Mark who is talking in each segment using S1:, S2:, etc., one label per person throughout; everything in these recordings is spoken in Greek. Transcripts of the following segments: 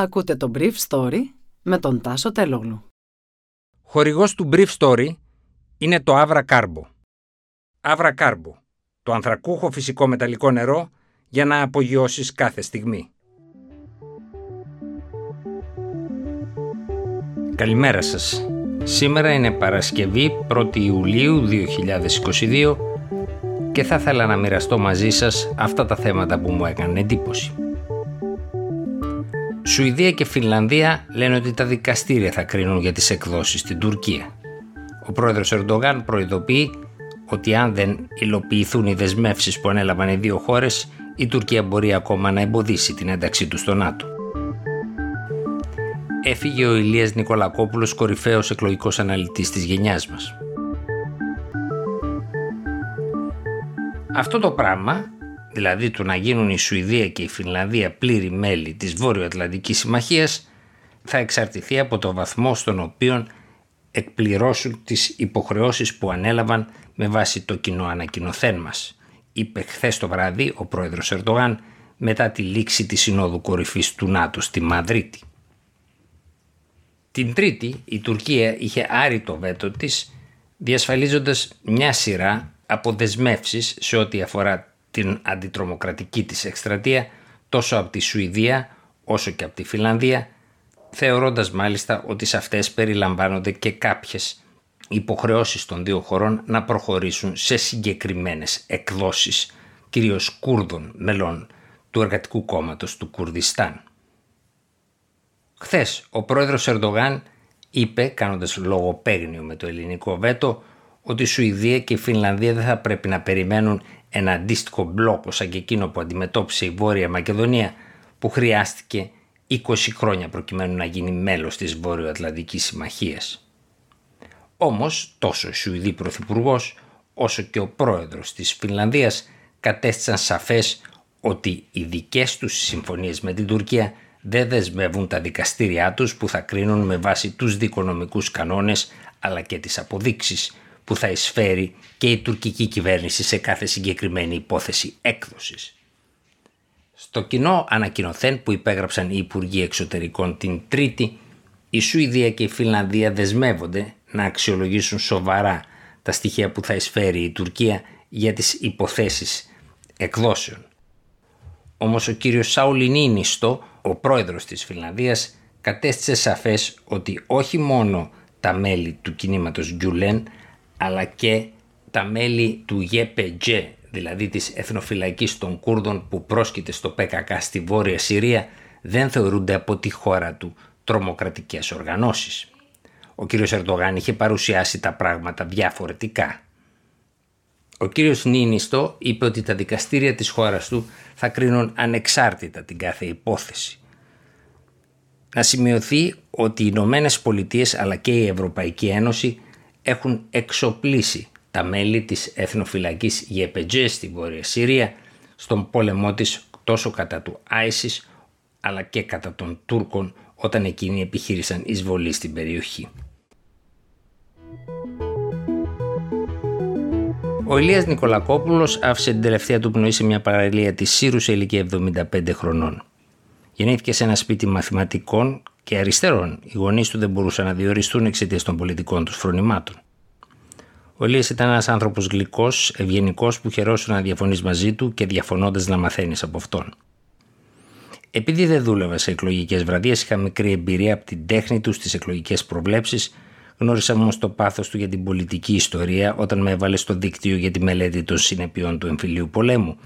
S1: Ακούτε το Brief Story με τον Τάσο Τελόγλου.
S2: Χορηγός του Brief Story είναι το Avra Carbo. Avra Carbo, το ανθρακούχο φυσικό μεταλλικό νερό για να απογειώσεις κάθε στιγμή. Καλημέρα σας. Σήμερα είναι Παρασκευή 1η Ιουλίου 2022 και θα ήθελα να μοιραστώ μαζί σας αυτά τα θέματα που μου έκανε εντύπωση. Σουηδία και Φινλανδία λένε ότι τα δικαστήρια θα κρίνουν για τις εκδόσεις στην Τουρκία. Ο πρόεδρος Ερντογάν προειδοποιεί ότι αν δεν υλοποιηθούν οι δεσμεύσεις που ανέλαβαν οι δύο χώρες, η Τουρκία μπορεί ακόμα να εμποδίσει την ένταξή του στο ΝΑΤΟ. Έφυγε ο Ηλίας Νικολακόπουλος, κορυφαίος εκλογικός αναλυτής της γενιάς μας. Αυτό το πράγμα δηλαδή του να γίνουν η Σουηδία και η Φινλανδία πλήρη μέλη της Βόρειο-Ατλαντικής Συμμαχίας, θα εξαρτηθεί από το βαθμό στον οποίο εκπληρώσουν τις υποχρεώσεις που ανέλαβαν με βάση το κοινό ανακοινωθέν μας, είπε χθες το βράδυ ο πρόεδρος Ερντογάν μετά τη λήξη της Συνόδου Κορυφής του ΝΑΤΟ στη Μαδρίτη. Την Τρίτη η Τουρκία είχε άρει το βέτο της διασφαλίζοντας μια σειρά από σε ό,τι αφορά την αντιτρομοκρατική της εκστρατεία τόσο από τη Σουηδία όσο και από τη Φιλανδία θεωρώντας μάλιστα ότι σε αυτές περιλαμβάνονται και κάποιες υποχρεώσεις των δύο χωρών να προχωρήσουν σε συγκεκριμένες εκδόσεις κυρίως Κούρδων μελών του Εργατικού Κόμματος του Κουρδιστάν. Χθες ο πρόεδρος Ερντογάν είπε κάνοντας λογοπαίγνιο με το ελληνικό βέτο ότι η Σουηδία και η Φινλανδία δεν θα πρέπει να περιμένουν ένα αντίστοιχο μπλόκο σαν και εκείνο που αντιμετώπισε η Βόρεια Μακεδονία που χρειάστηκε 20 χρόνια προκειμένου να γίνει μέλος της Βόρειο-Ατλαντικής Συμμαχίας. Όμως τόσο ο Σουηδή Πρωθυπουργός όσο και ο πρόεδρος της Φινλανδίας κατέστησαν σαφές ότι οι δικές τους συμφωνίες με την Τουρκία δεν δεσμεύουν τα δικαστήριά τους που θα κρίνουν με βάση τους δικονομικούς κανόνες αλλά και τις αποδείξεις που θα εισφέρει και η τουρκική κυβέρνηση σε κάθε συγκεκριμένη υπόθεση έκδοσης. Στο κοινό ανακοινωθέν που υπέγραψαν οι Υπουργοί Εξωτερικών την Τρίτη, η Σουηδία και η Φιλανδία δεσμεύονται να αξιολογήσουν σοβαρά τα στοιχεία που θα εισφέρει η Τουρκία για τις υποθέσεις εκδόσεων. Όμως ο κύριος Σαουλινίνιστο, ο πρόεδρος της Φιλανδίας, κατέστησε σαφές ότι όχι μόνο τα μέλη του κινήματος Γκιουλέν αλλά και τα μέλη του ΓΕΠΕΤΖΕ, δηλαδή της εθνοφυλακής των Κούρδων που πρόσκειται στο ΠΚΚ στη Βόρεια Συρία, δεν θεωρούνται από τη χώρα του τρομοκρατικές οργανώσεις. Ο κύριος Ερντογάν είχε παρουσιάσει τα πράγματα διαφορετικά. Ο κύριος Νίνιστο είπε ότι τα δικαστήρια της χώρας του θα κρίνουν ανεξάρτητα την κάθε υπόθεση. Να σημειωθεί ότι οι Ηνωμένες Πολιτείες αλλά και η Ευρωπαϊκή Ένωση έχουν εξοπλίσει τα μέλη της εθνοφυλακής Γεπετζές στη Βόρεια Συρία στον πόλεμό της τόσο κατά του Άισις αλλά και κατά των Τούρκων όταν εκείνοι επιχείρησαν εισβολή στην περιοχή. Ο Ηλίας Νικολακόπουλος άφησε την τελευταία του πνοή σε μια παραλία της Σύρου σε ηλικία 75 χρονών. Γεννήθηκε σε ένα σπίτι μαθηματικών και αριστερών. Οι γονείς του δεν μπορούσαν να διοριστούν εξαιτίας των πολιτικών τους φρονημάτων. Ο Ηλίας ήταν ένας άνθρωπος γλυκός, ευγενικός που χαιρόσουν να διαφωνείς μαζί του και διαφωνώντας να μαθαίνεις από αυτόν. Επειδή δεν δούλευα σε εκλογικές βραδιές, είχα μικρή εμπειρία από την τέχνη του στις εκλογικές προβλέψεις, γνώρισα όμως το πάθος του για την πολιτική ιστορία όταν με έβαλε στο δίκτυο για τη μελέτη των συνεπειών του εμφυλίου πολέμου.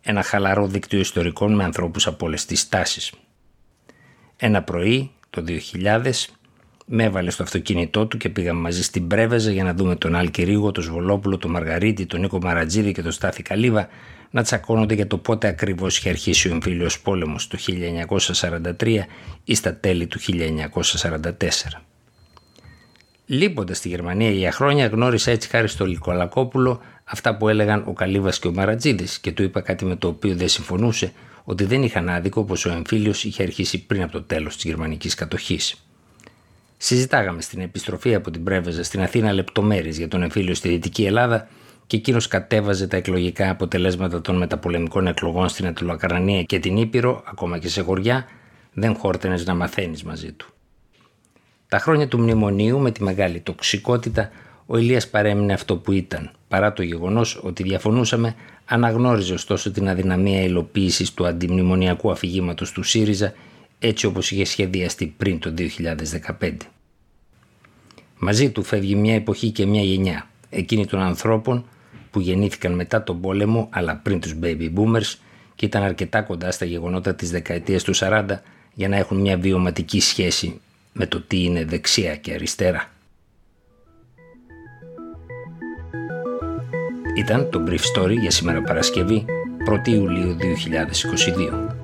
S2: Ένα χαλαρό δίκτυο ιστορικών με ανθρώπους από όλες τις τάσεις. Ένα πρωί, το 2000, με έβαλε στο αυτοκίνητό του και πήγαμε μαζί στην Πρέβεζα για να δούμε τον Άλκη Ρίγο, τον Σβολόπουλο, τον Μαργαρίτη, τον Νίκο Μαρατζίδη και τον Στάθη Καλίβα να τσακώνονται για το πότε ακριβώς είχε αρχίσει ο εμφύλιος πόλεμος το 1943 ή στα τέλη του 1944. Λείποντας στη Γερμανία για χρόνια, γνώρισα έτσι χάρη στο Λικολακόπουλο αυτά που έλεγαν ο Καλίβα και ο Μαρατζίδης και του είπα κάτι με το οποίο δεν συμφωνούσε, ότι δεν είχαν άδικο πως ο εμφύλιος είχε αρχίσει πριν από το τέλος της γερμανικής κατοχής. Συζητάγαμε στην επιστροφή από την Πρέβεζα στην Αθήνα λεπτομέρειες για τον εμφύλιο στη Δυτική Ελλάδα και εκείνος κατέβαζε τα εκλογικά αποτελέσματα των μεταπολεμικών εκλογών στην Αττικοκαρανία και την Ήπειρο, ακόμα και σε χωριά, δεν χόρτενες να μαθαίνεις μαζί του. Τα χρόνια του μνημονίου με τη μεγάλη τοξικότητα ο Ηλίας παρέμεινε αυτό που ήταν. Παρά το γεγονός ότι διαφωνούσαμε, αναγνώριζε ωστόσο την αδυναμία υλοποίησης του αντιμνημονιακού αφηγήματος του ΣΥΡΙΖΑ έτσι όπως είχε σχεδιαστεί πριν το 2015. Μαζί του φεύγει μια εποχή και μια γενιά, εκείνη των ανθρώπων που γεννήθηκαν μετά τον πόλεμο αλλά πριν τους baby boomers και ήταν αρκετά κοντά στα γεγονότα της δεκαετίας του 40 για να έχουν μια βιωματική σχέση με το τι είναι δεξιά και αριστερά. Ήταν το Brief Story για σήμερα Παρασκευή 1η Ιουλίου 2022.